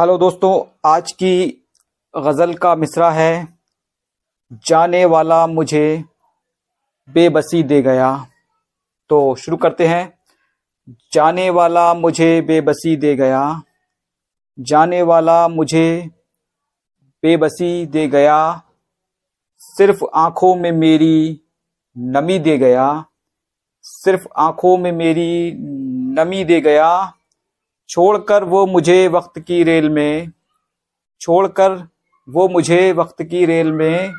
Hello दोस्तों, आज की गज़ल का मिसरा है, जाने वाला मुझे बेबसी दे गया। तो शुरू करते हैं। जाने वाला मुझे बेबसी दे गया, जाने वाला मुझे बेबसी दे गया, सिर्फ़ आँखों में मेरी नमी दे गया, सिर्फ़ आँखों में मेरी नमी दे गया। छोड़कर वो मुझे वक्त की रेल में, छोड़कर वो मुझे वक्त की रेल में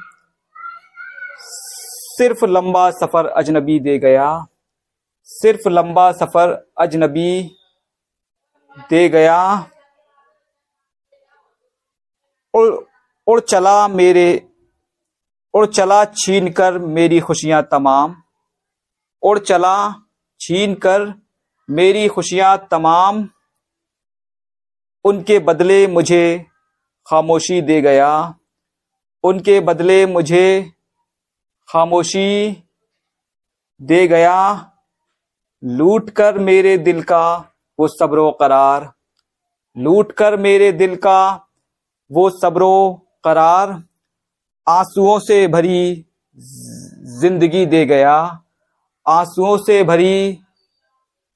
सिर्फ़ लंबा सफ़र अजनबी दे गया, सिर्फ़ लंबा सफ़र अजनबी दे गया, और और चला मेरे, और चला छीन कर मेरी खुशियाँ तमाम, और चला छीन कर मेरी खुशियाँ तमाम उनके बदले मुझे खामोशी दे गया। उनके बदले मुझे खामोशी दे गया। लूट कर मेरे दिल का वो सब्रो करार। लूट कर मेरे दिल का वो सब्रो करार आंसुओं से भरी ज़िंदगी दे गया। आंसुओं से भरी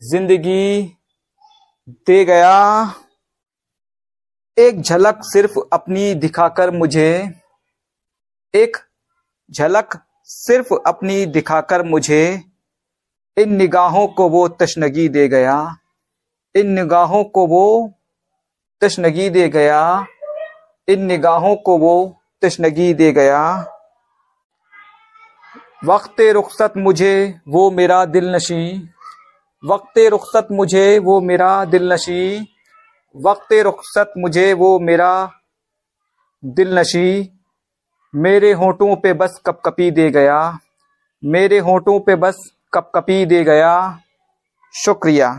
ज़िंदगी दे गया। एक झलक सिर्फ़ अपनी दिखाकर मुझे, एक झलक सिर्फ़ अपनी दिखाकर मुझे, इन निगाहों को वो तशनगी दे गया, इन निगाहों को वो तशनगी दे गया, इन निगाहों को वो तशनगी दे गया। वक्त रुखसत मुझे वो मेरा दिल नशी वक्त रुखसत मुझे वो मेरा दिल नशी वक्त रुखसत मुझे वो मेरा दिल नशी मेरे होठों पे बस कप कपी दे गया, मेरे होठों पे बस कप कपी दे गया, शुक्रिया।